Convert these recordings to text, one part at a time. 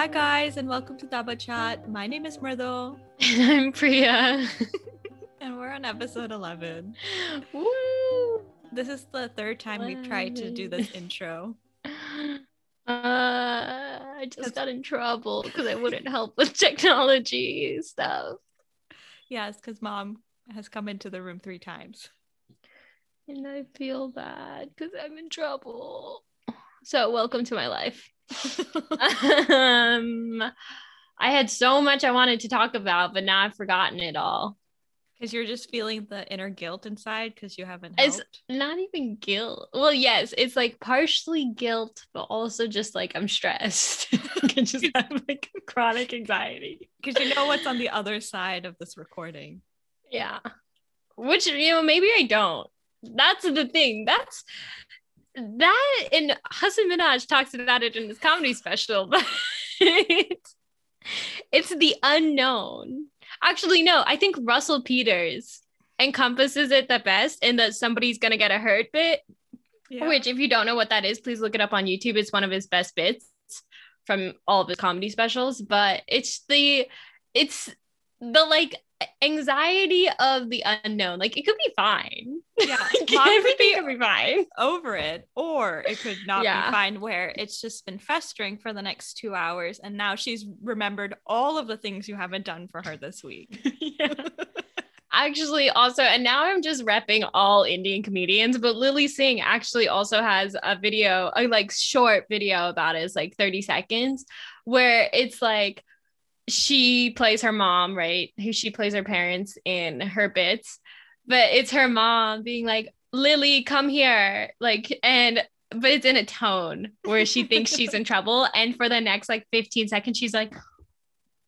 Hi guys, and welcome to Daba Chat. My name is Myrtle, And I'm Priya. and we're on episode 11. Woo! This is the third time we've tried to do this intro. Uh, I just got in trouble because I wouldn't help with technology stuff. Yes, because mom has come into the room three times. And I feel bad because I'm in trouble. So, welcome to my life. Um, I had so much I wanted to talk about, but now I've forgotten it all. Because you're just feeling the inner guilt inside because you haven't It's not even guilt. Well, yes, it's like partially guilt, but also just like I'm stressed. I just have like chronic anxiety. Because you know what's on the other side of this recording. Yeah. Which, you know, maybe I don't. That's the thing. That's that and Hasan Minhaj talks about it in his comedy special, but it's, the unknown. Actually, no, I think Russell Peters encompasses it the best in that somebody's gonna get a hurt bit Yeah. which if you don't know what that is please look it up on youtube it's one of his best bits from all of his comedy specials but it's the it's the like anxiety of the unknown like it could be fine Yeah, mom could be be fine over it, or it could not Yeah. be fine where it's just been festering for the next two hours, and now she's remembered all of the things you haven't done for her this week. yeah. actually also and now i'm just repping all indian comedians but Lilly Singh actually also has a video a like short video about it it's like 30 seconds where it's like she plays her mom right who she plays her parents in her bits but it's her mom being like lily come here like and but it's in a tone where she thinks she's in trouble and for the next like 15 seconds she's like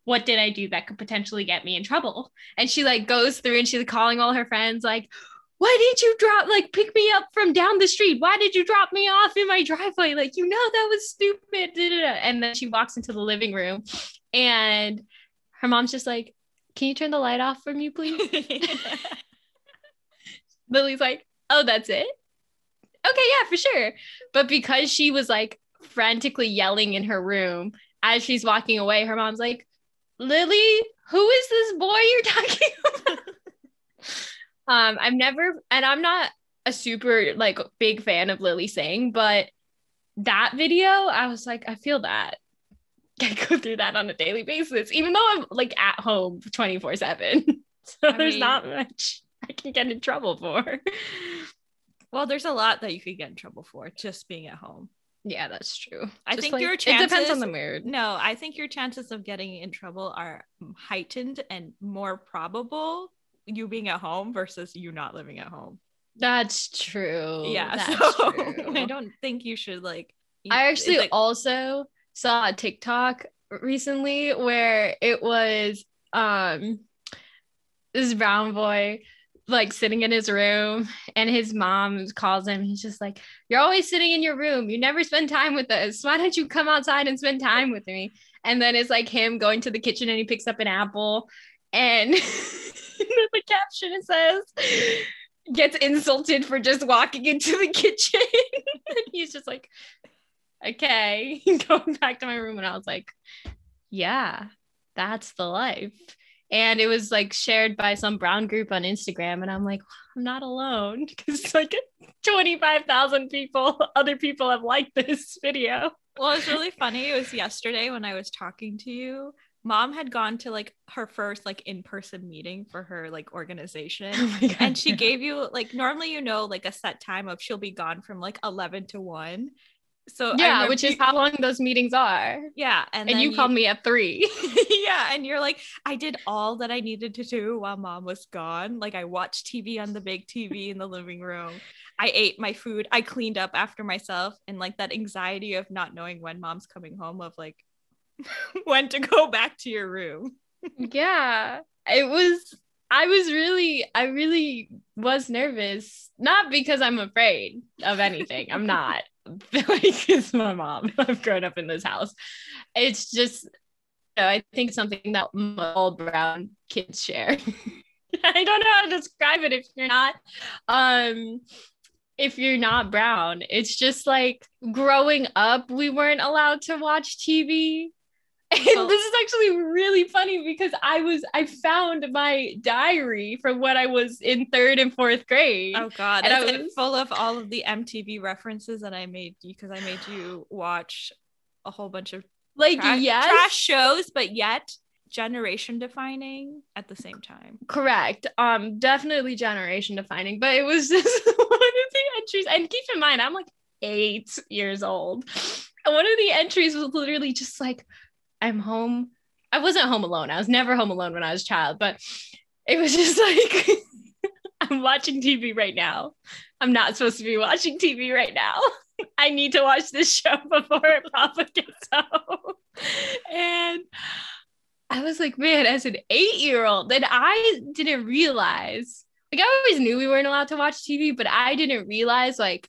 what did I do that could potentially get me in trouble? And she like goes through and she's calling all her friends, like, why did you drop, like, pick me up from down the street? Why did you drop me off in my driveway? Like, you know, that was stupid. da-da-da." And then she walks into the living room and her mom's just like, can you turn the light off for me, please? Lily's like, oh, that's it? Okay, yeah, for sure. But because she was like frantically yelling in her room as she's walking away, her mom's like, Lily, who is this boy you're talking about? um, I've never, and I'm not a super like big fan of Lilly Singh, but that video, I was like, I feel that. I go through that on a daily basis, even though I'm like at home 24 7. So I there's mean- not much I can get in trouble for. well, there's a lot that you could get in trouble for just being at home. Yeah, that's true. I Just, think like, your it depends on the mood. No, I think your chances of getting in trouble are heightened and more probable you being at home versus you not living at home. That's true. yeah, that's so true. I don't think you should like. I actually like- also saw a TikTok recently where it was um this brown boy like sitting in his room and his mom calls him. He's just like you're always sitting in your room. You never spend time with us. Why don't you come outside and spend time with me? And then it's like him going to the kitchen and he picks up an apple and the caption says gets insulted for just walking into the kitchen. And he's just like okay. Going back to my room and i was like yeah that's the life and it was like shared by some brown group on instagram and i'm like i'm not alone because like 25000 people other people have liked this video Well, it's really funny. It was yesterday when I was talking to you. Mom had gone to like her first like in-person meeting for her like organization. oh God, and she yeah. gave you like normally you know like a set time of she'll be gone from like 11 to 1 so yeah which is how long those meetings are. Yeah and, and then you called me at three. Yeah and you're like i did all that i needed to do while mom was gone. Like i watched tv on the big tv in the living room. I ate my food. I cleaned up after myself and like that anxiety of not knowing when mom's coming home of like when to go back to your room. Yeah it was i was really i really was nervous. Not because i'm afraid of anything i'm not like it's my mom. I've grown up in this house. It's just you know, i think something that all brown kids share. I don't know how to describe it if you're not um if you're not brown. It's just like growing up we weren't allowed to watch tv And this is actually really funny because I was I found my diary from when I was in third and fourth grade. Oh god, And I was- full of all of the MTV references that I made you because I made you watch a whole bunch of like tra- yes, trash shows, but yet generation defining at the same time. correct. Um, definitely generation defining, but it was just one of the entries. And keep in mind, I'm like eight years old. And one of the entries was literally just like, I'm home. I wasn't home alone. I was never home alone when I was a child, but it was just like I'm watching TV right now. I'm not supposed to be watching TV right now. I need to watch this show before Papa gets home. And I was like, man, as an eight year old, then I didn't realize, like, I always knew we weren't allowed to watch TV, but I didn't realize, like,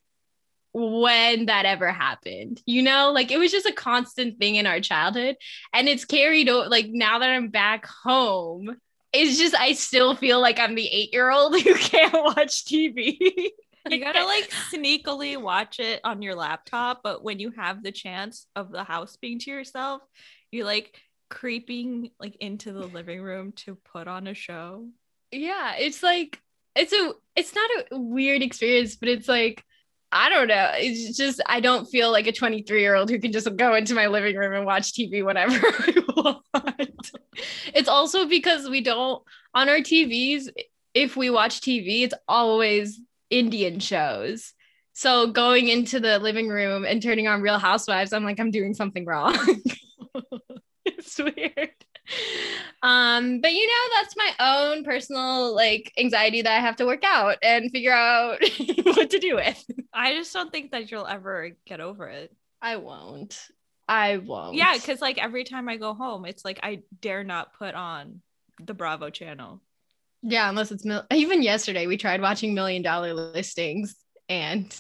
when that ever happened, you know, like it was just a constant thing in our childhood. And it's carried over, like, now that I'm back home, it's just, I still feel like I'm the eight year old who can't watch TV. You gotta like sneakily watch it on your laptop, but when you have the chance of the house being to yourself, you're like creeping like into the living room to put on a show. yeah it's like it's a it's not a weird experience but it's like i don't know. It's just i don't feel like a 23 year old who can just go into my living room and watch tv whenever i want. It's also because we don't on our tvs if we watch tv it's always indian shows. So going into the living room and turning on real housewives i'm like i'm doing something wrong. It's weird um but you know that's my own personal like anxiety that i have to work out and figure out what to do with I just don't think that you'll ever get over it. i won't i won't Yeah, because like every time I go home, it's like I dare not put on the Bravo channel. yeah unless it's mil- even yesterday we tried watching million dollar listings and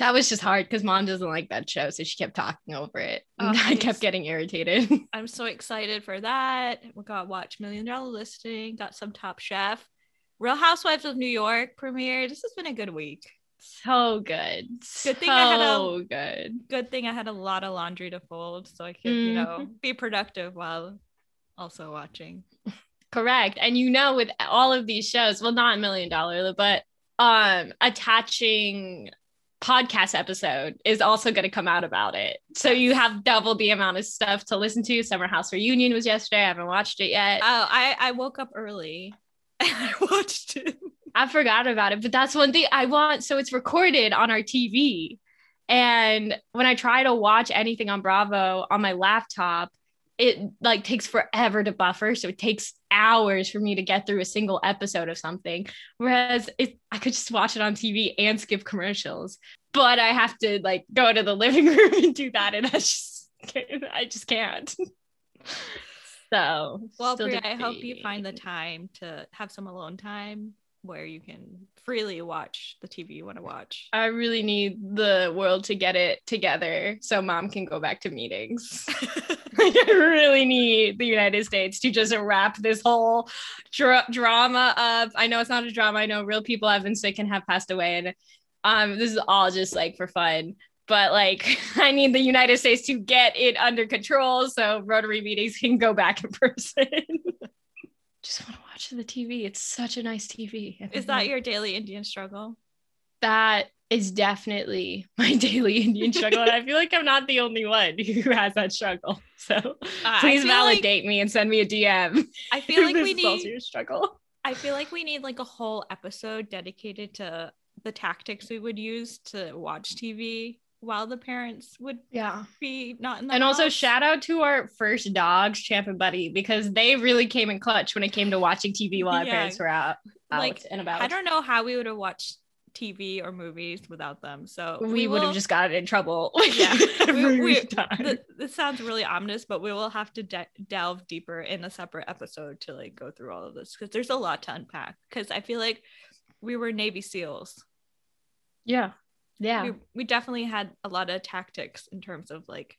that was just hard because mom doesn't like that show so she kept talking over it and Oh, i kept getting irritated I'm so excited for that. We got watch Million Dollar Listing, got some Top Chef. Real Housewives of New York premiere. This has been a good week. so good Good thing I had a- good Good thing I had a lot of laundry to fold so I could, you know, be productive while also watching. Correct. And you know, with all of these shows, well, not million dollar, but um attaching podcast episode is also going to come out about it. So you have double the amount of stuff to listen to. Summer House Reunion was yesterday. I haven't watched it yet. Oh, I, I woke up early and I watched it. I forgot about it, but that's one thing I want. So it's recorded on our TV. And when I try to watch anything on Bravo on my laptop, it like takes forever to buffer. So it takes hours for me to get through a single episode of something. Whereas it, I could just watch it on TV and skip commercials. But I have to like go to the living room and do that. And I just, I just can't. So, Well, Priya, I hope you find the time to have some alone time where you can freely watch the TV you want to watch. I really need the world to get it together so mom can go back to meetings. Like, I really need the United States to just wrap this whole dra- drama up. I know it's not a drama. I know real people have been sick and have passed away, and um, this is all just like for fun. But like, I need the United States to get it under control so Rotary meetings can go back in person. just want to watch the TV. It's such a nice TV. Is that your daily Indian struggle? that is definitely my daily Indian struggle. and I feel like I'm not the only one who has that struggle. So Uh, please feel like- validate me and send me a DM. I feel like we need your struggle. I feel like we need like a whole episode dedicated to the tactics we would use to watch TV while the parents would Yeah. be not in the And also shout out to our first dogs, Champ and Buddy, because they really came in clutch when it came to watching TV while our parents were out, out Like, and about. I don't know how we would have watched TV or movies without them. So we, would have just gotten in trouble. Yeah. every we- time. this sounds really ominous, but we will have to de- delve deeper in a separate episode to like go through all of this because there's a lot to unpack. Because I feel like we were Navy SEALs. yeah. Yeah. We, we definitely had a lot of tactics in terms of like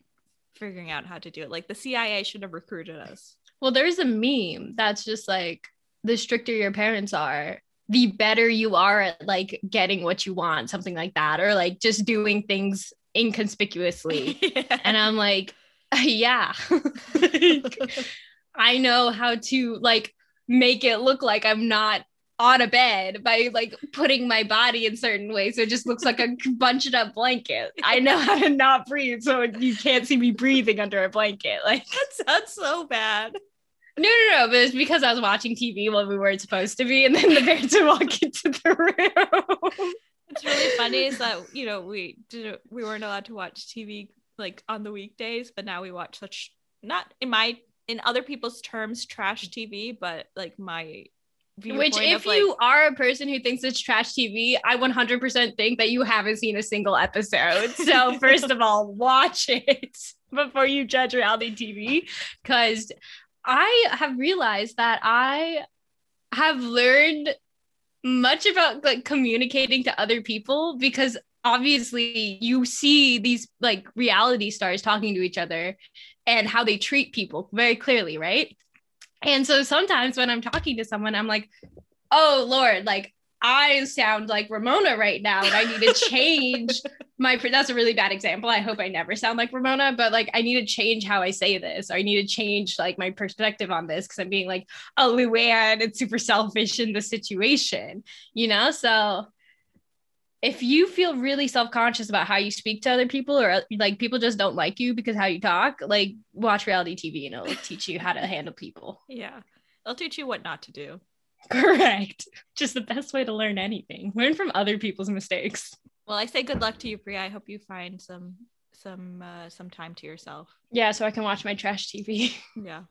figuring out how to do it. Like the CIA should have recruited us. Well, there's a meme that's just like the stricter your parents are, the better you are at like getting what you want, something like that, or like just doing things inconspicuously. and I'm like, yeah. I know how to like make it look like I'm not on a bed by like putting my body in certain ways so it just looks like a bunched up blanket. I know how to not breathe so you can't see me breathing under a blanket. Like that sounds so bad. No, no, no, but it's because I was watching TV when we weren't supposed to be, and then the parents would walk into the room. What's really funny is that you know we did we weren't allowed to watch TV like on the weekdays, but now we watch such not in my in other people's terms trash TV, but like my which if like, you are a person who thinks it's trash TV, I 100% think that you haven't seen a single episode. So first of all, watch it before you judge reality TV cuz I have realized that I have learned much about like communicating to other people because obviously you see these like reality stars talking to each other and how they treat people very clearly, right? And so sometimes when I'm talking to someone, I'm like, oh Lord, like I sound like Ramona right now and I need to change my that's a really bad example. I hope I never sound like Ramona, but like I need to change how I say this. Or I need to change like my perspective on this because I'm being like a Luann and super selfish in the situation, you know? So if you feel really self-conscious about how you speak to other people or like people just don't like you because how you talk, like watch reality TV and it'll teach you how to handle people. Yeah. It'll teach you what not to do. Correct. Just the best way to learn anything. Learn from other people's mistakes. Well, I say good luck to you, Priya. I hope you find some some uh, some time to yourself. Yeah, so I can watch my trash TV. Yeah.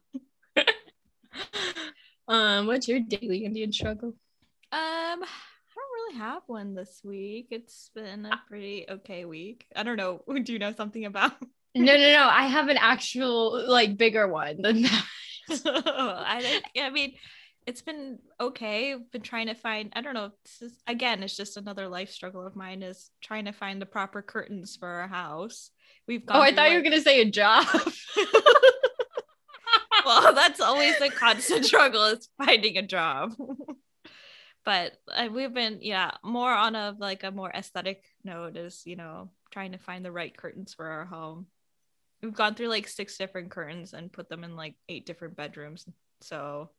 um, what's your daily Indian struggle? Um, don't have one this week. It's been a pretty okay week. I don't know. Do you know something about? no, no, no. I have an actual like bigger one than that. I, I mean, it's been okay. I've been trying to find, I don't know, This is, again, it's just another life struggle of mine is trying to find the proper curtains for our house. We've gone. Oh, I thought like, you were going to say a job. well, that's always a constant struggle is finding a job. But we've been, yeah, more on a like a more aesthetic note is, you know, trying to find the right curtains for our home. We've gone through like six different curtains and put them in like eight different bedrooms. So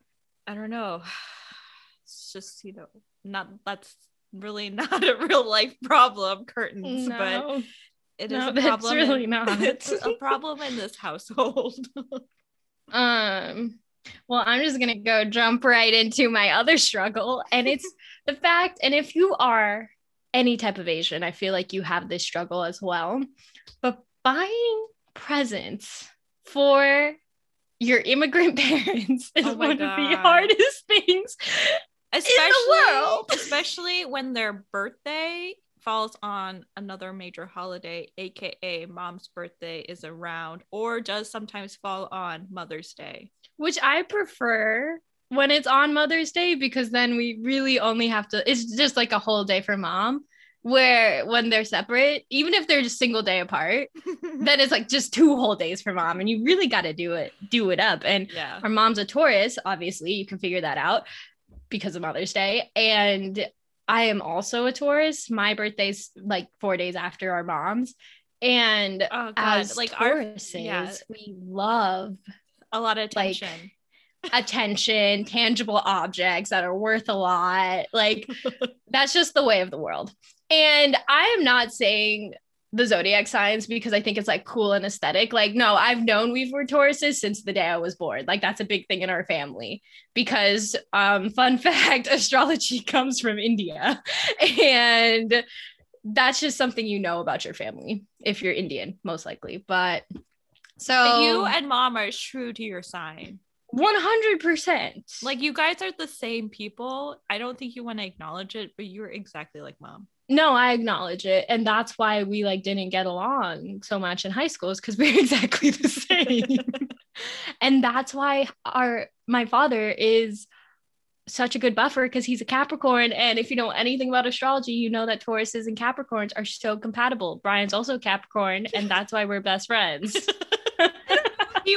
I don't know. It's just, you know, not that's really not a real life problem, curtains, no. but it is no, a problem. It's really in, not. it's a problem in this household. um well, I'm just gonna go jump right into my other struggle. And it's the fact, and if you are any type of Asian, I feel like you have this struggle as well. But buying presents for your immigrant parents is oh one God. of the hardest things especially, in the world. Especially when their birthday falls on another major holiday, aka mom's birthday is around, or does sometimes fall on Mother's Day. Which I prefer when it's on Mother's Day because then we really only have to, it's just like a whole day for mom where when they're separate, even if they're just single day apart, then it's like just two whole days for mom. And you really got to do it, do it up. And yeah. our mom's a Taurus, obviously, you can figure that out because of Mother's Day. And I am also a Taurus. My birthday's like four days after our mom's. And oh, as like Tauruses, our, yeah. we love a lot of attention. Like, attention, tangible objects that are worth a lot. Like that's just the way of the world. And I am not saying the zodiac signs because I think it's like cool and aesthetic. Like, no, I've known we were Tauruses since the day I was born. Like, that's a big thing in our family because, um, fun fact, astrology comes from India, and that's just something you know about your family if you're Indian, most likely. But so you and mom are true to your sign. 100%. Like, you guys are the same people. I don't think you want to acknowledge it, but you're exactly like mom no i acknowledge it and that's why we like didn't get along so much in high school is because we're exactly the same and that's why our my father is such a good buffer because he's a capricorn and if you know anything about astrology you know that tauruses and capricorns are so compatible brian's also capricorn and that's why we're best friends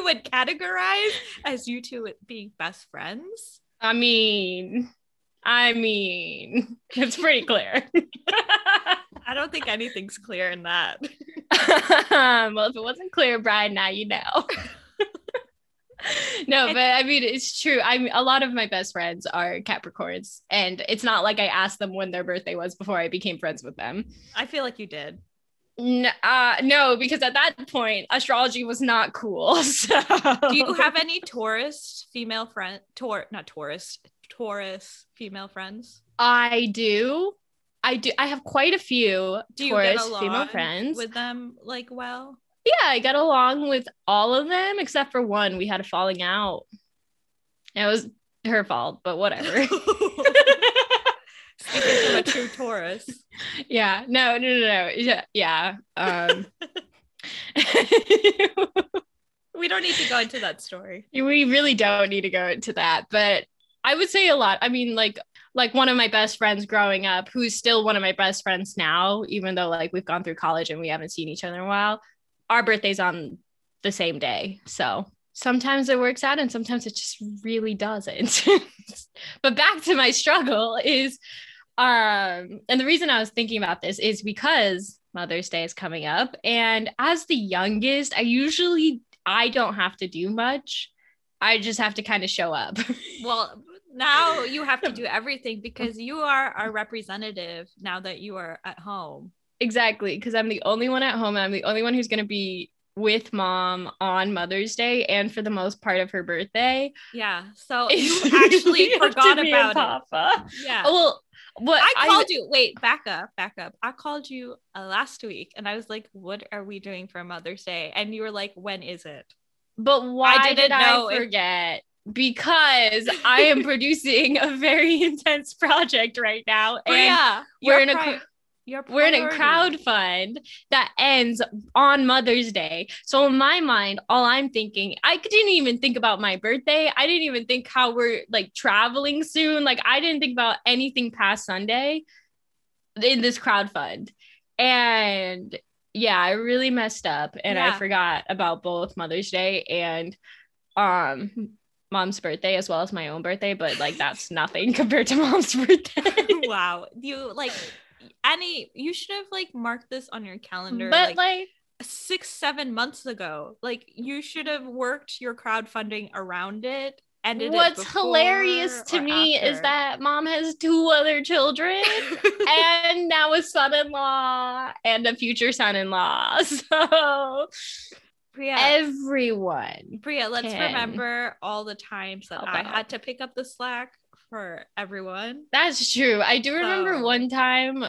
would categorize as you two being best friends i mean I mean, it's pretty clear. I don't think anything's clear in that. well, if it wasn't clear, Brian, now you know. no, but I mean, it's true. I'm a lot of my best friends are Capricorns, and it's not like I asked them when their birthday was before I became friends with them. I feel like you did. N- uh, no, because at that point, astrology was not cool. So. Do you have any Taurus female friend? Taur, not Taurus, Taurus female friends? I do. I do. I have quite a few Do you Taurus get along female friends. with them like well? yeah, I got along with all of them except for one. We had a falling out. It was her fault, but whatever. Speaking from a true Taurus. yeah. No, no, no, no. Yeah. Yeah. Um We don't need to go into that story. we really don't need to go into that, but I would say a lot. I mean, like like one of my best friends growing up, who's still one of my best friends now, even though like we've gone through college and we haven't seen each other in a while. Our birthday's on the same day. So sometimes it works out and sometimes it just really doesn't. but back to my struggle is um and the reason I was thinking about this is because Mother's Day is coming up and as the youngest, I usually I don't have to do much. I just have to kind of show up. Well, now you have to do everything because you are our representative now that you are at home. exactly, because I'm the only one at home. I'm the only one who's going to be with mom on Mother's Day and for the most part of her birthday. Yeah. So you actually It's up to forgot about it. Papa. Yeah. Well, what I called you. Wait, back up, back up. I called you uh, last week and I was like, what are we doing for Mother's Day? And you were like, when is it? But why didn't did know I if- forget? Because I am producing a very intense project right now, and Bria, we're in a pri- we're in a crowd fund that ends on Mother's Day. So in my mind, all I'm thinking, I didn't even think about my birthday. I didn't even think how we're like traveling soon. Like I didn't think about anything past Sunday in this crowd fund. And yeah, I really messed up and I forgot about both Mother's Day and um mom's birthday as well as my own birthday, but like that's nothing compared to mom's birthday. wow. You like any you should have like marked this on your calendar but like, like six, seven months ago. Like you should have worked your crowdfunding around it. What's is to me is that mom has two other children and now a son-in-law and a future son-in-law. So Priya, everyone. Priya, let's remember all the times that I out. had to pick up the slack for everyone. That's true. I do remember So- one time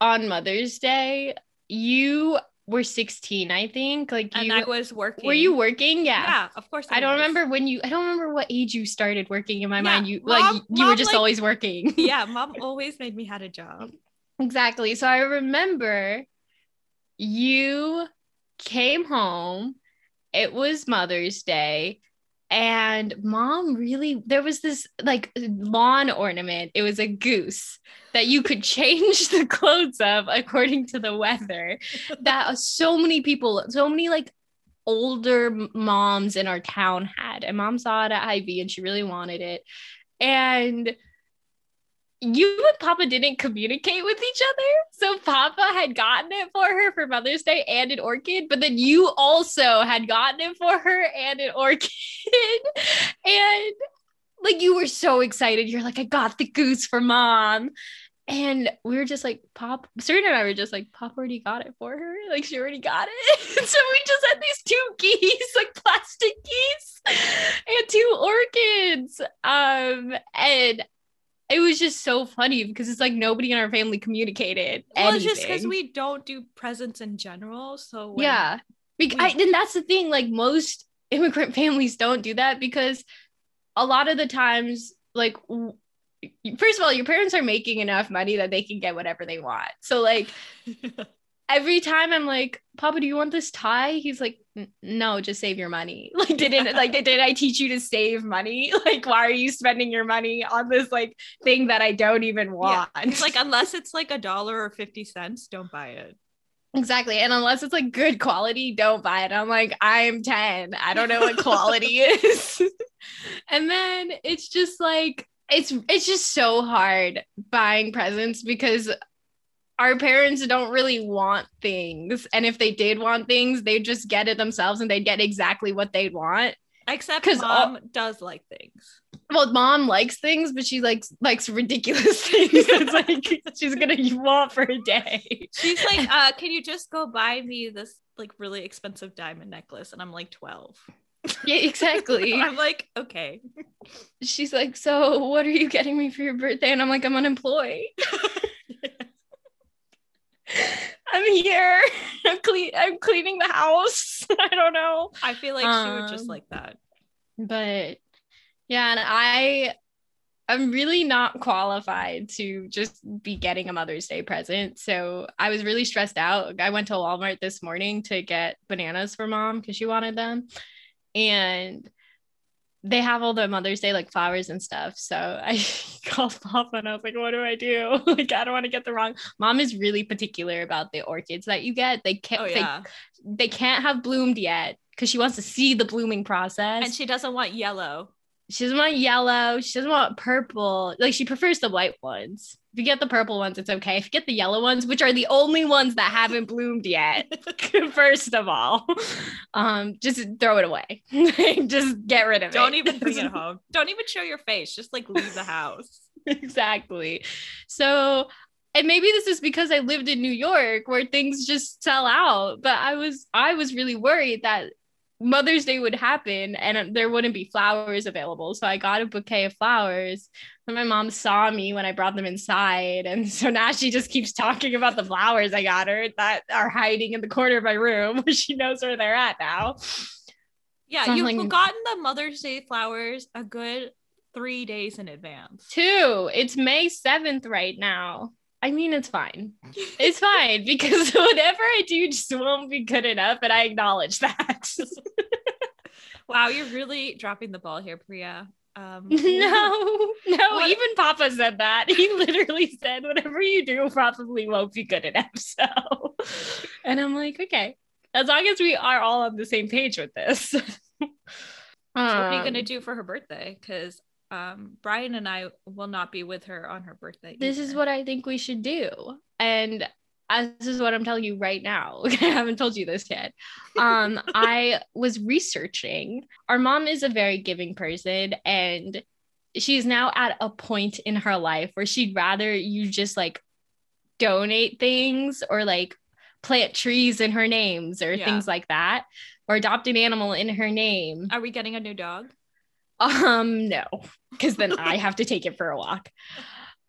on Mother's Day, you were 16, I think. Like And you I was working. were you working? Yeah. Yeah, of course. I don't was. remember when you I don't remember what age you started working in my Yeah, mind. You mom- like you were just like- always working. Yeah, mom always made me had a job. Exactly. So I remember you came home. It was Mother's Day. And mom really, there was this like lawn ornament. It was a goose that you could change the clothes of according to the weather. That so many people, so many like older moms in our town had. And mom saw it at Hy-Vee and she really wanted it. And you and Papa didn't communicate with each other. So Papa had gotten it for her for Mother's Day and an orchid, but then you also had gotten it for her and an orchid. and like you were so excited. You're like, I got the goose for mom. And we were just like, Pop, Serena and I were just like, Pop already got it for her. Like, she already got it. so we just had these two geese, like plastic geese, and two orchids. Um, and it was just so funny because it's like nobody in our family communicated. Well, it's just because we don't do presents in general. So yeah. Bec- we- I, and that's the thing. Like most immigrant families don't do that because a lot of the times, like, w- first of all, your parents are making enough money that they can get whatever they want. So like every time I'm like, Papa, do you want this tie? He's like, no, just save your money. Like, didn't like did I teach you to save money? Like, why are you spending your money on this like thing that I don't even yeah. want? It's like unless it's like a dollar or fifty cents, don't buy it. Exactly. And unless it's like good quality, don't buy it. I'm like, I'm 10. I don't know what quality is. and then it's just like it's it's just so hard buying presents because our parents don't really want things. And if they did want things, they'd just get it themselves and they'd get exactly what they'd want. Except 'Cause mom does like things. Well, mom likes things, but she likes likes ridiculous things. it's like she's gonna want for a day. She's like, uh, can you just go buy me this like really expensive diamond necklace? And I'm like 12. Yeah, exactly. I'm like, okay. she's like, So what are you getting me for your birthday? And I'm like, I'm unemployed. I'm here. I'm clean I'm cleaning the house. I don't know. I feel like she would just Um, like that. But yeah, and I I'm really not qualified to just be getting a Mother's Day present. So I was really stressed out. I went to Walmart this morning to get bananas for mom because she wanted them. And they have all the Mother's Day like flowers and stuff. So I called Papa and I was like, what do I do? like, I don't want to get the wrong. Mom is really particular about the orchids that you get. They can't Oh yeah. they, they can't have bloomed yet because she wants to see the blooming process. And she doesn't want yellow. She doesn't want yellow. She doesn't want purple. Like she prefers the white ones. If you get the purple ones, it's okay. If you get the yellow ones, which are the only ones that haven't bloomed yet, first of all, um, just throw it away. just get rid of it. Don't even bring it home. Don't even show your face. Just like leave the house. exactly. So, and maybe this is because I lived in New York where things just sell out, but I was I was really worried that Mother's Day would happen and there wouldn't be flowers available. So I got a bouquet of flowers. And my mom saw me when I brought them inside. And so now she just keeps talking about the flowers I got her that are hiding in the corner of my room she knows where they're at now. Yeah, So you've like- forgotten the Mother's Day flowers a good three days in advance. Two, it's May 7th right now. I mean, it's fine. It's fine because whatever I do just won't be good enough. And I acknowledge that. Wow, you're really dropping the ball here, Priya. Um, no, no, What- even Papa said that. He literally said, whatever you do probably won't be good enough. So, and I'm like, okay, as long as we are all on the same page with this. what are you Um, gonna do for her birthday? Because um, Brian and I will not be with her on her birthday. this is what I think we should do. And as this is what I'm telling you right now. I haven't told you this yet. Um, I was researching. Our mom is a very giving person, and she's now at a point in her life where she'd rather you just like donate things or like plant trees in her names or Yeah. things like that, or adopt an animal in her name. Are we getting a new dog? Um, no, because then I have to take it for a walk.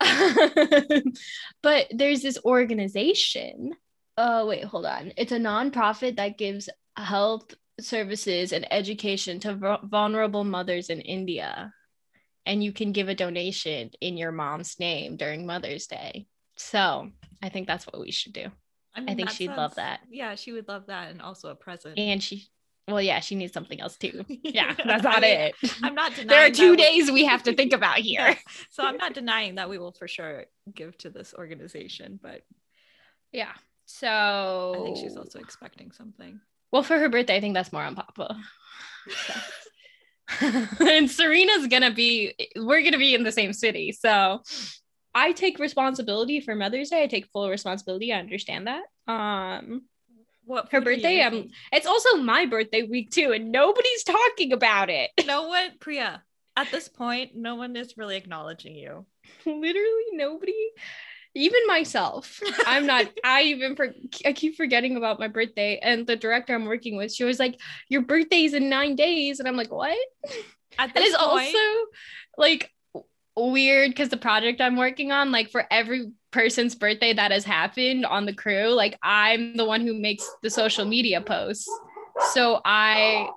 but there's this organization. Oh, wait, hold on. It's a nonprofit that gives health services and education to vul- vulnerable mothers in India. And you can give a donation in your mom's name during Mother's Day. So I think that's what we should do. mean, think she'd love that. Yeah, she would love that, and also a present. And she, well, yeah, she needs something else too. Yeah, that's I not mean, it. I'm not denying. There are two days we have to think about here. Yeah. So I'm not denying that we will for sure give to this organization, but Yeah. So I think she's also expecting something. well for her birthday. I think that's more on Papa. and Serena's gonna be. We're gonna be in the same city, so I take responsibility for Mother's Day. I take full responsibility. I understand that. Um, What her food are you birthday. Um, it's also my birthday week too, and nobody's talking about it. no one, Priya. At this point, no one is really acknowledging you. Literally nobody. Even myself, I'm not. I even for, I keep forgetting about my birthday. And the director I'm working with, she was like, "Your birthday's in nine days," and I'm like, "What?" At It this is point, also like weird because the project I'm working on, like for every person's birthday that has happened on the crew, like I'm the one who makes the social media posts. So I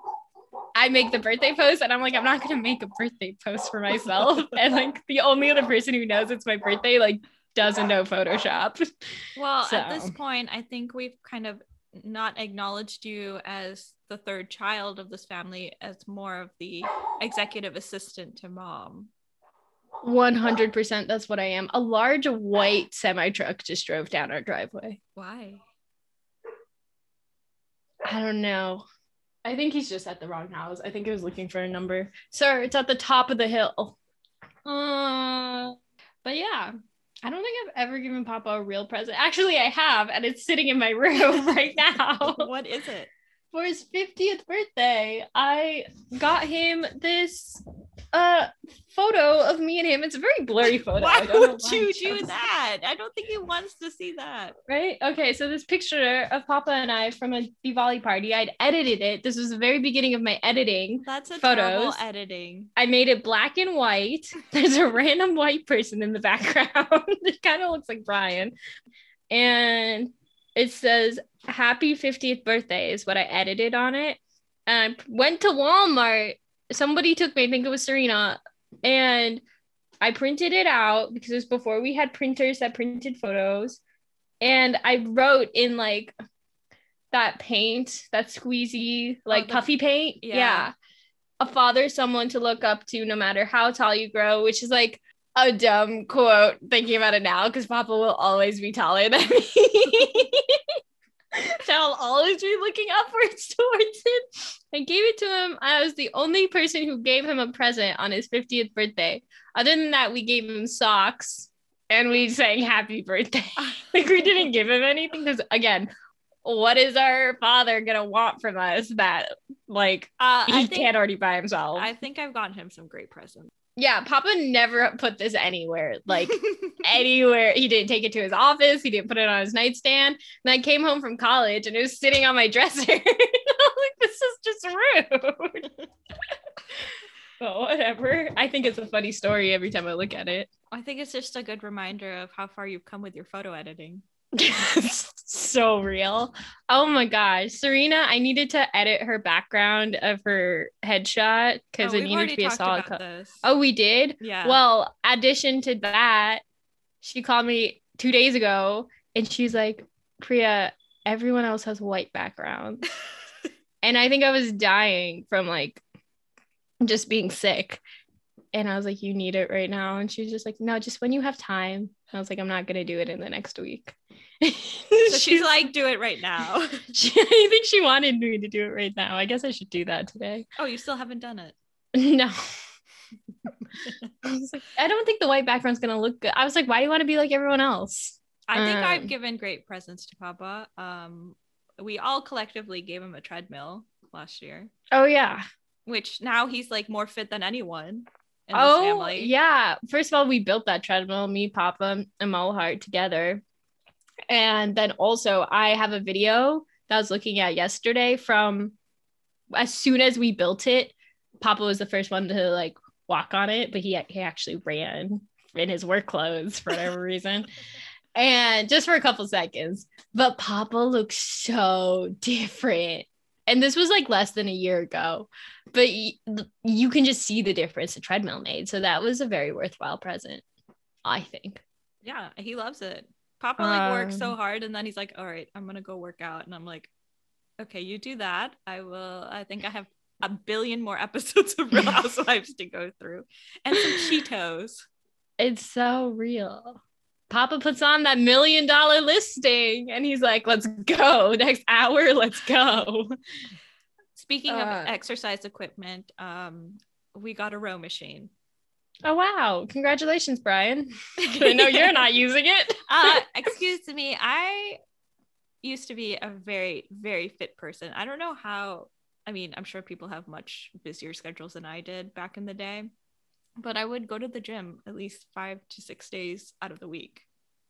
I make the birthday post and I'm like, I'm not gonna make a birthday post for myself. and like the only other person who knows it's my birthday, like doesn't know Photoshop. well, at this point, I think we've kind of not acknowledged you as the third child of this family, as more of the executive assistant to mom. 100% that's what I am. A large white semi truck just drove down our driveway. Why? I don't know. I think he's just at the wrong house. I think he was looking for a number. Sir, it's at the top of the hill. Uh, but yeah, I don't think I've ever given Papa a real present. Actually, I have, and it's sitting in my room right now. what is it? For his 50th birthday, I got him this uh photo of me and him. It's a very blurry photo. Why would you do that? I don't think he wants to see that. Right? Okay, so this picture of Papa and I from a Diwali party, I'd edited it. This was the very beginning of my editing. That's a photos. editing. I made it black and white. There's a random white person in the background. it kind of looks like Brian. And it says happy 50th birthday is what I edited on it. And I went to Walmart somebody took me, I think it was Serena, and I printed it out because it was before we had printers that printed photos. And I wrote in like that paint, that squeezy, like oh, the, puffy paint. Yeah. yeah. A father, someone to look up to no matter how tall you grow, which is like a dumb quote thinking about it now because Papa will always be taller than me. So I'll always be looking upwards towards him. I gave it to him. I was the only person who gave him a present on his 50th birthday. Other than that, we gave him socks and we sang happy birthday. like we didn't give him anything because again, what is our father gonna want from us that like uh, he think, can't already buy himself? I think I've gotten him some great presents yeah, Papa never put this anywhere, like anywhere. He didn't take it to his office. He didn't put it on his nightstand. And I came home from college and it was sitting on my dresser. like, this is just rude. but whatever. I think it's a funny story every time I look at it. I think it's just a good reminder of how far you've come with your photo editing. So real. Oh my gosh. Serena, I needed to edit her background of her headshot because oh, it needed to be a solid color. Oh, we did? Yeah. Well, addition to that, she called me two days ago and she's like, Priya, everyone else has white backgrounds. and I think I was dying from like just being sick. And I was like, you need it right now. And she was just like, no, just when you have time. I was like, I'm not going to do it in the next week. so she's like, do it right now. she, I think she wanted me to do it right now. I guess I should do that today. Oh, you still haven't done it? No. I, like, I don't think the white background's going to look good. I was like, why do you want to be like everyone else? I think um, I've given great presents to Papa. Um, we all collectively gave him a treadmill last year. Oh, yeah. Which now he's like more fit than anyone in his family. oh, yeah. First of all, we built that treadmill, me, Papa, and Malhart together. And then also, I have a video that I was looking at yesterday from as soon as we built it, Papa was the first one to like walk on it, but he, he actually ran in his work clothes for whatever reason. And just for a couple seconds, but Papa looks so different. And this was like less than a year ago. But y- you can just see the difference the treadmill made. So that was a very worthwhile present i think. Yeah he loves it papa like um, works so um, hard and then he's like all right i'm gonna go work out and i'm like okay you do that i will i think i have a billion more episodes of real housewives to go through and some cheetos it's so real Papa puts on that million dollar listing and he's like, let's go. Next hour, let's go. Speaking uh, of exercise equipment, um, we got a row machine. Oh wow. Congratulations, Brian. I know you're not using it. uh, excuse me. I used to be a very, very fit person. I don't know how I mean, I'm sure people have much busier schedules than I did back in the day but I would go to the gym at least five to six days out of the week,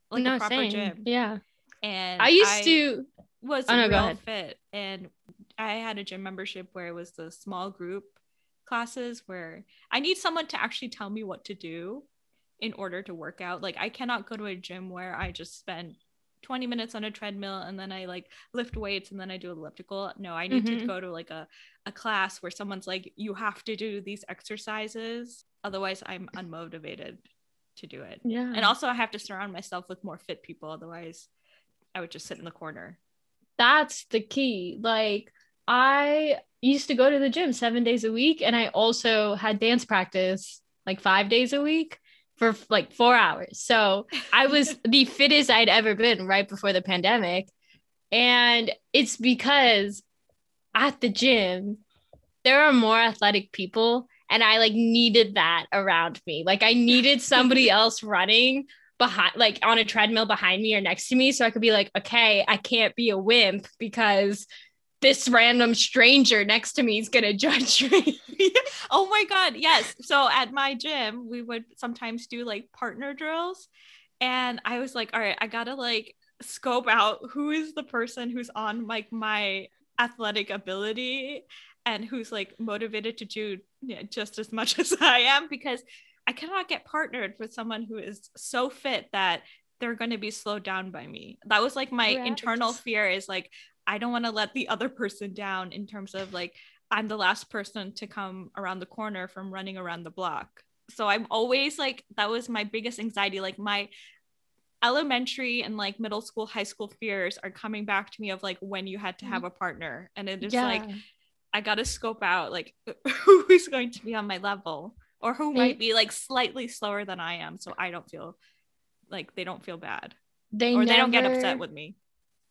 like no, a proper same. gym. Yeah. And I used I to was oh, no, real fit, and I had a gym membership where it was the small group classes where I need someone to actually tell me what to do in order to work out. Like I cannot go to a gym where I just spend 20 minutes on a treadmill and then I like lift weights and then I do elliptical. No, I need mm-hmm. to go to like a, a class where someone's like, you have to do these exercises. Otherwise, I'm unmotivated to do it. Yeah. And also, I have to surround myself with more fit people. Otherwise, I would just sit in the corner. That's the key. Like, I used to go to the gym seven days a week, and I also had dance practice like five days a week for like four hours. So I was the fittest I'd ever been right before the pandemic. And it's because at the gym, there are more athletic people. And I like needed that around me. Like I needed somebody else running behind like on a treadmill behind me or next to me so I could be like, okay, I can't be a wimp because this random stranger next to me is gonna judge me. oh my god, yes. So at my gym, we would sometimes do like partner drills. And I was like, all right, I gotta like scope out who is the person who's on like my athletic ability and who's like motivated to do you know, just as much as I am because I cannot get partnered with someone who is so fit that they're going to be slowed down by me. That was like my right. internal fear is like I don't want to let the other person down in terms of like I'm the last person to come around the corner from running around the block. So I'm always like that was my biggest anxiety like my elementary and like middle school high school fears are coming back to me of like when you had to have mm-hmm. a partner and it is yeah. like I got to scope out like who is going to be on my level or who they, might be like slightly slower than I am so I don't feel like they don't feel bad. They or never, they don't get upset with me.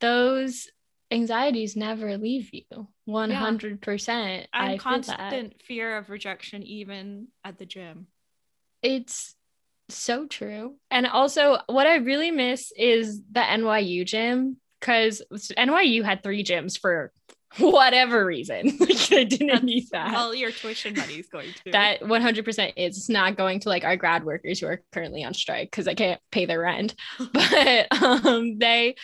Those anxieties never leave you 100%. Yeah. I'm I constant fear of rejection even at the gym. It's so true. And also what I really miss is the NYU gym cuz NYU had 3 gyms for whatever reason. like I didn't That's, need that. Well, your tuition money is going to. That 100% is. It's not going to like our grad workers who are currently on strike because I can't pay their rent. but um, they,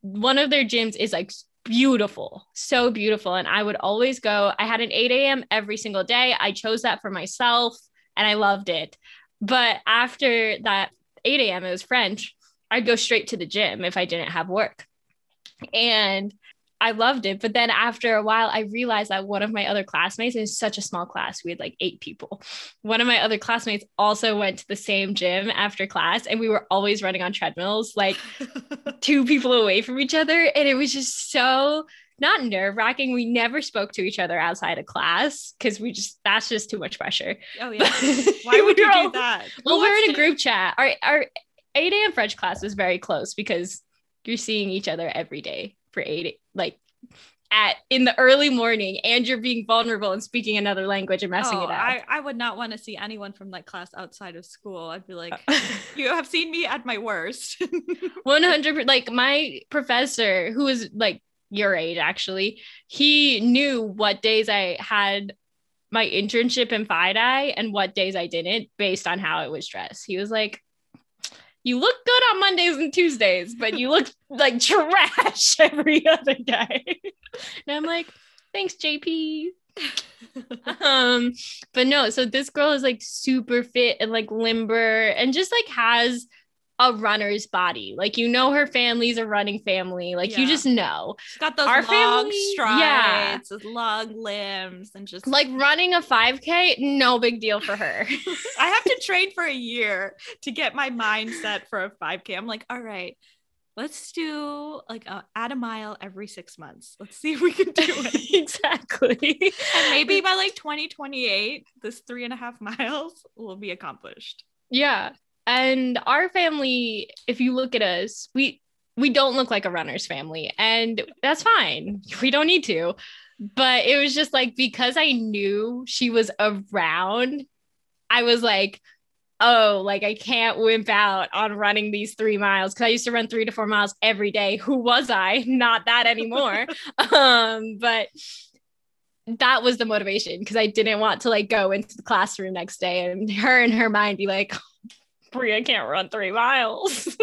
one of their gyms is like beautiful, so beautiful. And I would always go. I had an 8 a.m. every single day. I chose that for myself and I loved it. But after that 8 a.m., it was French. I'd go straight to the gym if I didn't have work. And I loved it. But then after a while, I realized that one of my other classmates is such a small class. We had like eight people. One of my other classmates also went to the same gym after class, and we were always running on treadmills, like two people away from each other. And it was just so not nerve wracking. We never spoke to each other outside of class because we just that's just too much pressure. Oh yeah. Why would you do that? Well, we're in a group chat. Our our 8 a.m. French class was very close because you're seeing each other every day for eight like at in the early morning and you're being vulnerable and speaking another language and messing oh, it up. I, I would not want to see anyone from that class outside of school. I'd be like, uh. you have seen me at my worst. 100 like my professor who was like your age actually, he knew what days I had my internship in FIDI and what days I didn't based on how it was dressed. He was like, you look good on Mondays and Tuesdays, but you look like trash every other day. and I'm like, thanks, JP. um, but no, so this girl is like super fit and like limber and just like has a runner's body. Like you know her family's a running family. Like yeah. you just know. She's got those Our long family, strides, yeah. long limbs, and just like running a 5K, no big deal for her. I have to train for a year to get my mindset for a 5K. I'm like, all right, let's do like a, add a mile every six months. Let's see if we can do it. exactly. and maybe by like 2028, this three and a half miles will be accomplished. Yeah. And our family, if you look at us, we we don't look like a runner's family, and that's fine. We don't need to. But it was just like because I knew she was around, I was like, oh, like I can't wimp out on running these three miles because I used to run three to four miles every day. Who was I? Not that anymore. um, but that was the motivation because I didn't want to like go into the classroom next day and her in her mind be like, Priya can't run three miles.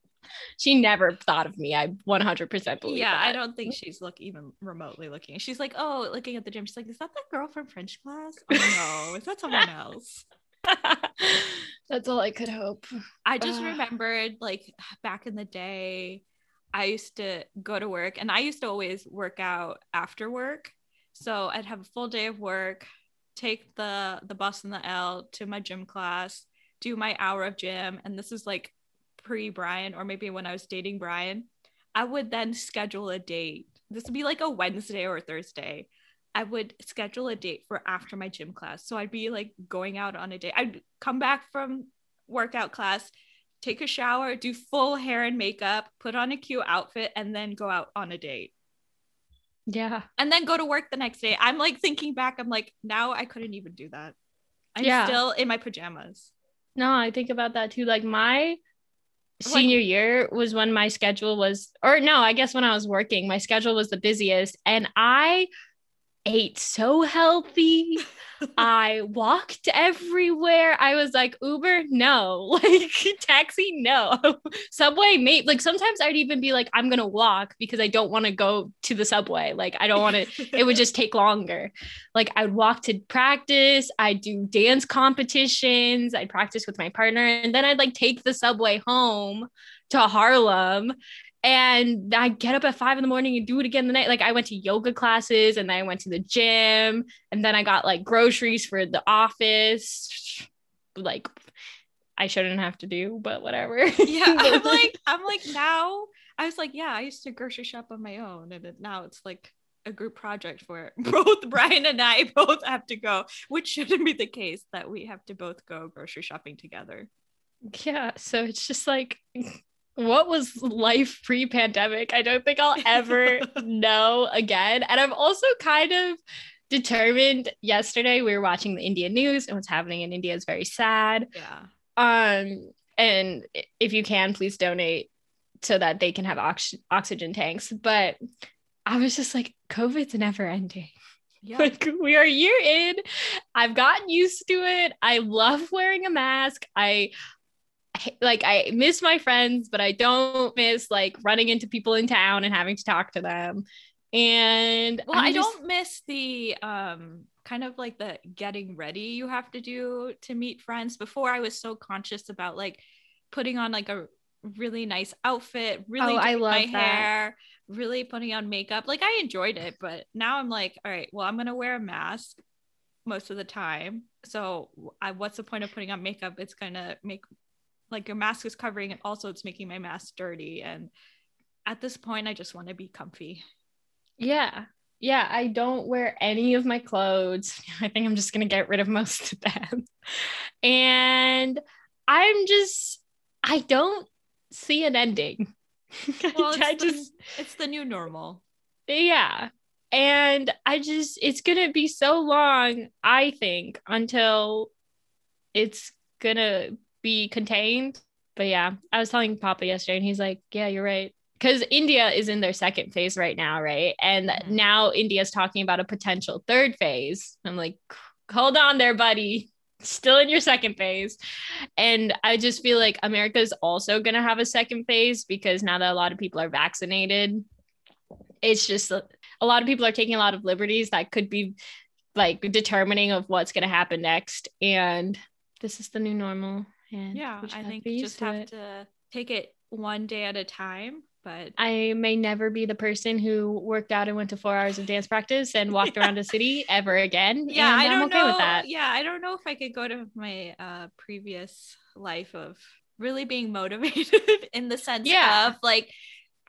she never thought of me. I 100% believe. Yeah, that. I don't think she's look even remotely looking. She's like, oh, looking at the gym. She's like, is that that girl from French class? Oh no, is that someone else? That's all I could hope. I just remembered like back in the day, I used to go to work and I used to always work out after work. So I'd have a full day of work, take the the bus and the L to my gym class, do my hour of gym and this is like pre Brian or maybe when I was dating Brian, I would then schedule a date. This would be like a Wednesday or a Thursday. I would schedule a date for after my gym class. So I'd be like going out on a date. I'd come back from workout class, take a shower, do full hair and makeup, put on a cute outfit, and then go out on a date. Yeah. And then go to work the next day. I'm like thinking back, I'm like, now I couldn't even do that. I'm yeah. still in my pajamas. No, I think about that too. Like my senior year was when my schedule was or no i guess when i was working my schedule was the busiest and i ate so healthy. I walked everywhere. I was like uber no. Like taxi no. Subway mate like sometimes i'd even be like i'm gonna walk because i don't want to go to the subway. Like i don't want to it would just take longer. Like i'd walk to practice. I'd do dance competitions. I'd practice with my partner. And then i'd like take the subway home to harlem and I get up at five in the morning and do it again the night. Like I went to yoga classes and then I went to the gym and then I got like groceries for the office. Like I shouldn't have to do, but whatever. Yeah, I'm like, I'm like now. I was like, yeah, I used to grocery shop on my own, and now it's like a group project where both Brian and I both have to go, which shouldn't be the case that we have to both go grocery shopping together. Yeah, so it's just like what was life pre-pandemic? I don't think I'll ever know again. And I'm also kind of determined. Yesterday we were watching the Indian news and what's happening in India is very sad. Yeah. Um and if you can please donate so that they can have ox- oxygen tanks. But I was just like COVID's never ending. Yeah. Like we are year in. I've gotten used to it. I love wearing a mask. I like I miss my friends, but I don't miss like running into people in town and having to talk to them. And well, I'm I just... don't miss the um kind of like the getting ready you have to do to meet friends. Before I was so conscious about like putting on like a really nice outfit, really oh, I love my that. hair, really putting on makeup. Like I enjoyed it, but now I'm like, all right, well, I'm gonna wear a mask most of the time. So I, what's the point of putting on makeup? It's gonna make like your mask is covering and also it's making my mask dirty. And at this point i just want to be comfy. Yeah. Yeah i don't wear any of my clothes. I think i'm just going to get rid of most of them. And i'm just i don't see an ending. Well, I the, just it's the new normal. Yeah. And i just it's going to be so long i think until it's going to be contained. But yeah, I was telling Papa yesterday, and he's like, "Yeah, you're right." Because India is in their second phase right now, right? And mm-hmm. now India's talking about a potential third phase. I'm like, hold on there, buddy. Still in your second phase. And I just feel like America is also going to have a second phase because now that a lot of people are vaccinated, it's just a, a lot of people are taking a lot of liberties that could be like determining of what's going to happen next. And this is the new normal. And yeah, I think you just have it. to take it one day at a time. But I may never be the person who worked out and went to four hours of dance practice and walked yeah. around a city ever again. Yeah, I don't okay know. Yeah, I don't know if I could go to my uh, previous life of really being motivated in the sense yeah. of like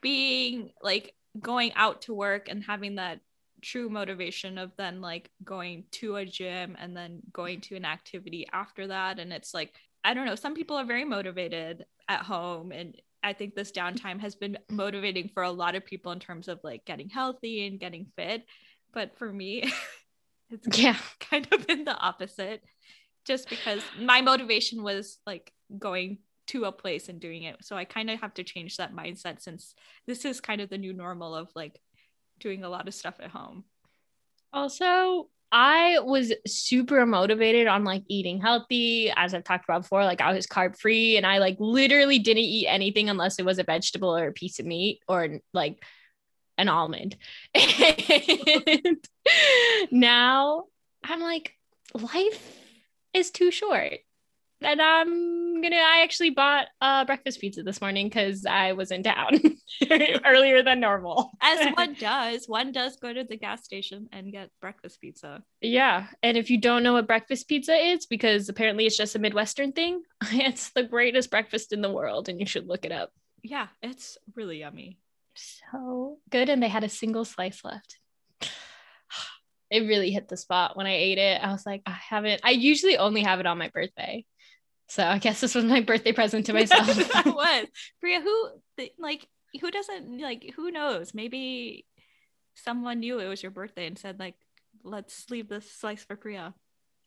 being like going out to work and having that true motivation of then like going to a gym and then going to an activity after that and it's like I don't know, some people are very motivated at home and I think this downtime has been motivating for a lot of people in terms of like getting healthy and getting fit. But for me, it's yeah, kind of been the opposite. Just because my motivation was like going to a place and doing it. So I kind of have to change that mindset since this is kind of the new normal of like doing a lot of stuff at home. Also, I was super motivated on like eating healthy, as I've talked about before. Like I was carb free and I like literally didn't eat anything unless it was a vegetable or a piece of meat or like an almond. And now I'm like, life is too short and I'm gonna. I actually bought a breakfast pizza this morning because I was in town earlier than normal. As one does, one does go to the gas station and get breakfast pizza. Yeah, and if you don't know what breakfast pizza is, because apparently it's just a Midwestern thing, it's the greatest breakfast in the world, and you should look it up. Yeah, it's really yummy. So good, and they had a single slice left it really hit the spot when I ate it. I was like, I haven't, I usually only have it on my birthday. So I guess this was my birthday present to myself. that was Priya. Who like who doesn't like who knows? Maybe someone knew it was your birthday and said like, let's leave this slice for Priya.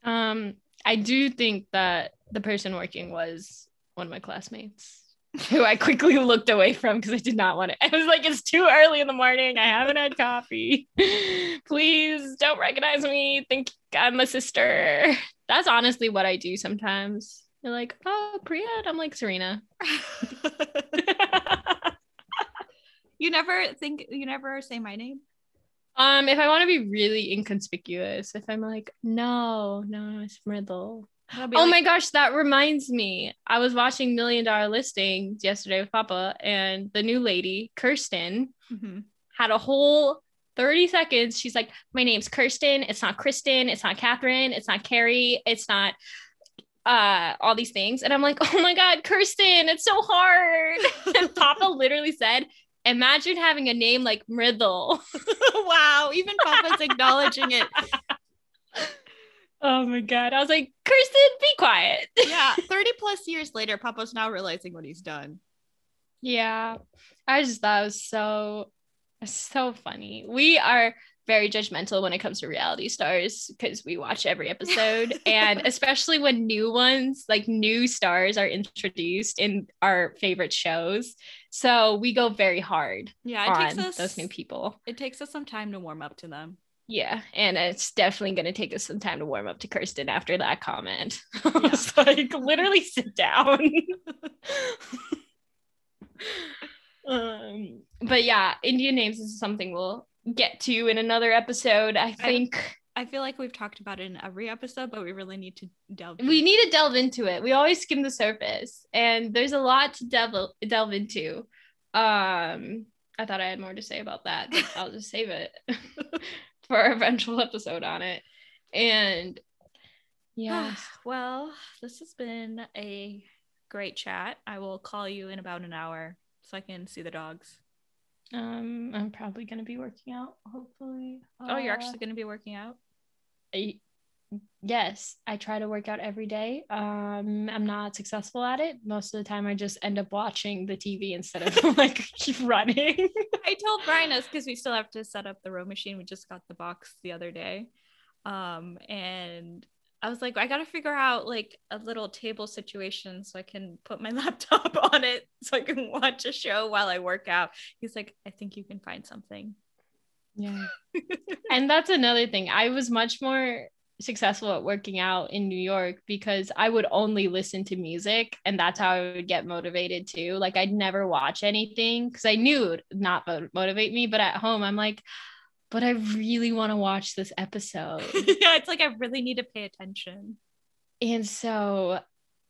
Um, I do think that the person working was one of my classmates. who I quickly looked away from because I did not want it. I was like, it's too early in the morning. I haven't had coffee. Please don't recognize me. Think I'm a sister. That's honestly what I do sometimes. They're like, oh, Priya. I'm like, Serena. you never think, you never say my name? Um, if I want to be really inconspicuous, if I'm like, no, no, it's Myrtle. Oh like- my gosh, that reminds me. I was watching Million Dollar Listing yesterday with Papa, and the new lady, Kirsten, mm-hmm. had a whole 30 seconds. She's like, My name's Kirsten. It's not Kristen. It's not Catherine. It's not Carrie. It's not uh all these things. And I'm like, Oh my God, Kirsten, it's so hard. and Papa literally said, Imagine having a name like Myrtle. wow, even Papa's acknowledging it. Oh my god. I was like, Kirsten, be quiet. yeah. 30 plus years later, Papa's now realizing what he's done. Yeah. I just thought it was so so funny. We are very judgmental when it comes to reality stars because we watch every episode and especially when new ones like new stars are introduced in our favorite shows so we go very hard yeah it takes us those new people it takes us some time to warm up to them yeah, and it's definitely going to take us some time to warm up to Kirsten after that comment. Yeah. like, literally sit down. um, but yeah, Indian names is something we'll get to in another episode. I think. I, I feel like we've talked about it in every episode, but we really need to delve. We need to delve into it. We always skim the surface, and there's a lot to delve delve into. Um, I thought I had more to say about that, but I'll just save it for our eventual episode on it. And yeah. well, this has been a great chat. I will call you in about an hour so I can see the dogs. Um, I'm probably gonna be working out, hopefully. Oh, you're actually uh, gonna be working out? I, yes, I try to work out every day. Um, I'm not successful at it. Most of the time I just end up watching the TV instead of like running. I told Brian us because we still have to set up the row machine. We just got the box the other day. Um, and I was like, I gotta figure out like a little table situation so I can put my laptop on it so I can watch a show while I work out. He's like, I think you can find something. Yeah. and that's another thing. I was much more successful at working out in New York because I would only listen to music and that's how I would get motivated too. Like I'd never watch anything because I knew it would not motivate me, but at home I'm like, but I really want to watch this episode. yeah, it's like I really need to pay attention. And so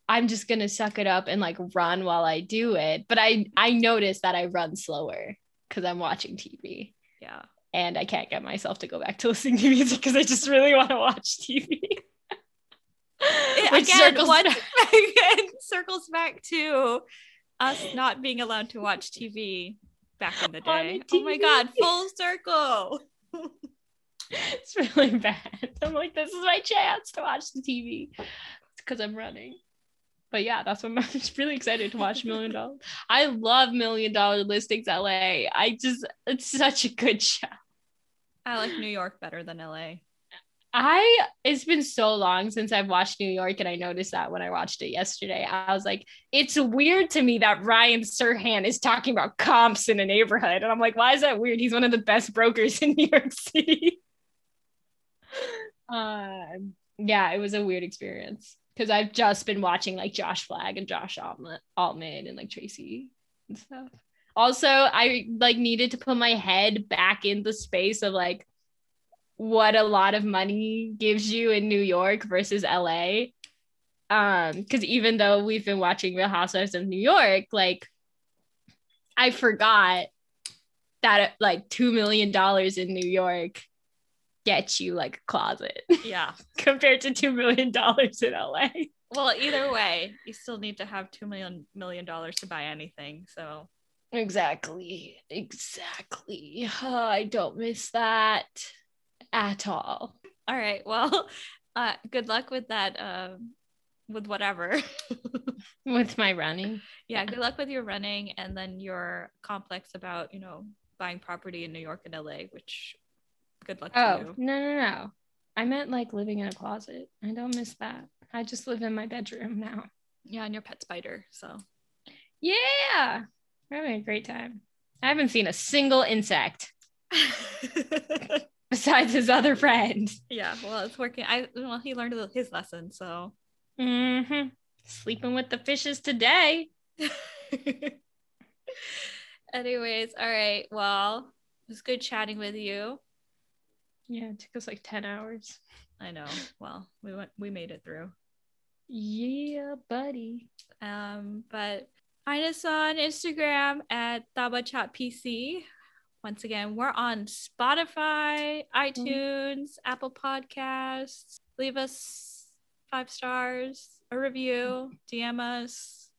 I'm just gonna suck it up and like run while I do it. But I I notice that I run slower because I'm watching TV. Yeah and I can't get myself to go back to listening to music because I just really want to watch TV. Which Again, circles back. circles back to us not being allowed to watch TV back in the day. Oh my god, full circle. it's really bad. I'm like, this is my chance to watch the TV. Because I'm running. But yeah, that's what I'm just really excited to watch Million Dollar. I love Million Dollar Listings LA. I just it's such a good show. I like New York better than LA. I it's been so long since I've watched New York and I noticed that when I watched it yesterday. I was like, it's weird to me that Ryan Serhant is talking about comps in a neighborhood. And I'm like, why is that weird? He's one of the best brokers in New York City. uh, yeah, it was a weird experience because I've just been watching like Josh Flagg and Josh Altman and like Tracy and stuff also i like needed to put my head back in the space of like what a lot of money gives you in new york versus la um because even though we've been watching real housewives of new york like i forgot that like two million dollars in new york gets you like a closet. Yeah. Compared to two million dollars in la well either way you still need to have two million million dollars to buy anything so. Exactly. Exactly. Oh, I don't miss that at all. All right. Well, uh, good luck with that. Uh, with whatever. with my running. Yeah, Good luck with your running and then your complex about, you know, buying property in New York and LA, which good luck oh, to you. No, no, no. I meant like living in a closet. I don't miss that. I just live in my bedroom now. Yeah, and your pet spider. So Yeah. We're having a great time. I haven't seen a single insect besides his other friend. yeah, well, it's working. I well, he learned his lesson, so. Mm-hmm. Sleeping with the fishes today. Anyways, all right. Well, it was good chatting with you. Yeah, it took us like 10 hours. I know. Well, we went we made it through. Yeah, buddy. Um, but find us on Instagram at TabaChatPC. Once again, we're on Spotify, iTunes, Apple Podcasts. Leave us five stars, a review, DM us.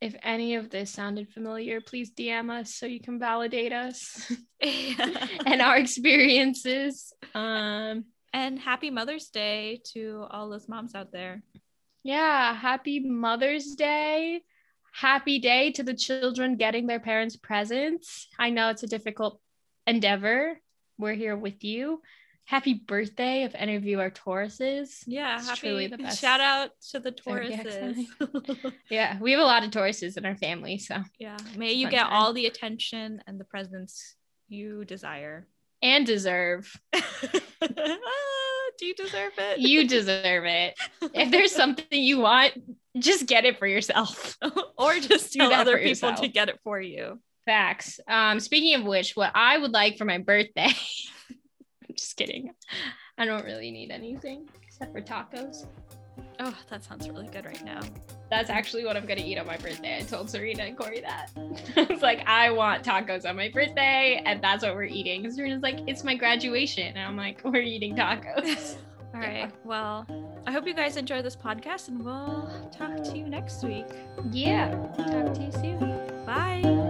If any of this sounded familiar, please DM us so you can validate us and our experiences. Um, and happy Mother's Day to all those moms out there. Yeah, happy Mother's Day. Happy day to the children getting their parents presents. I know it's a difficult endeavor. We're here with you. Happy birthday if any of you are Tauruses. Yeah, It's happy truly the best shout out to the Tauruses. Yeah, we have a lot of Tauruses in our family, so yeah, may you get time. all the attention and the presents you desire. and deserve. Ah, do you deserve it? You deserve it. If there's something you want, just get it for yourself. or just Do tell other people to get it for you. Facts. Um, speaking of which, what I would like for my birthday. I'm just kidding. I don't really need anything except for tacos. Oh, that sounds really good right now. That's actually what I'm gonna eat on my birthday. I told Serena and Corey that. I was like, I want tacos on my birthday, and that's what we're eating. And Serena's like, it's my graduation. And I'm like, we're eating tacos. All right. Well, I hope you guys enjoy this podcast and we'll talk to you next week. yeah. Talk to you soon. Bye.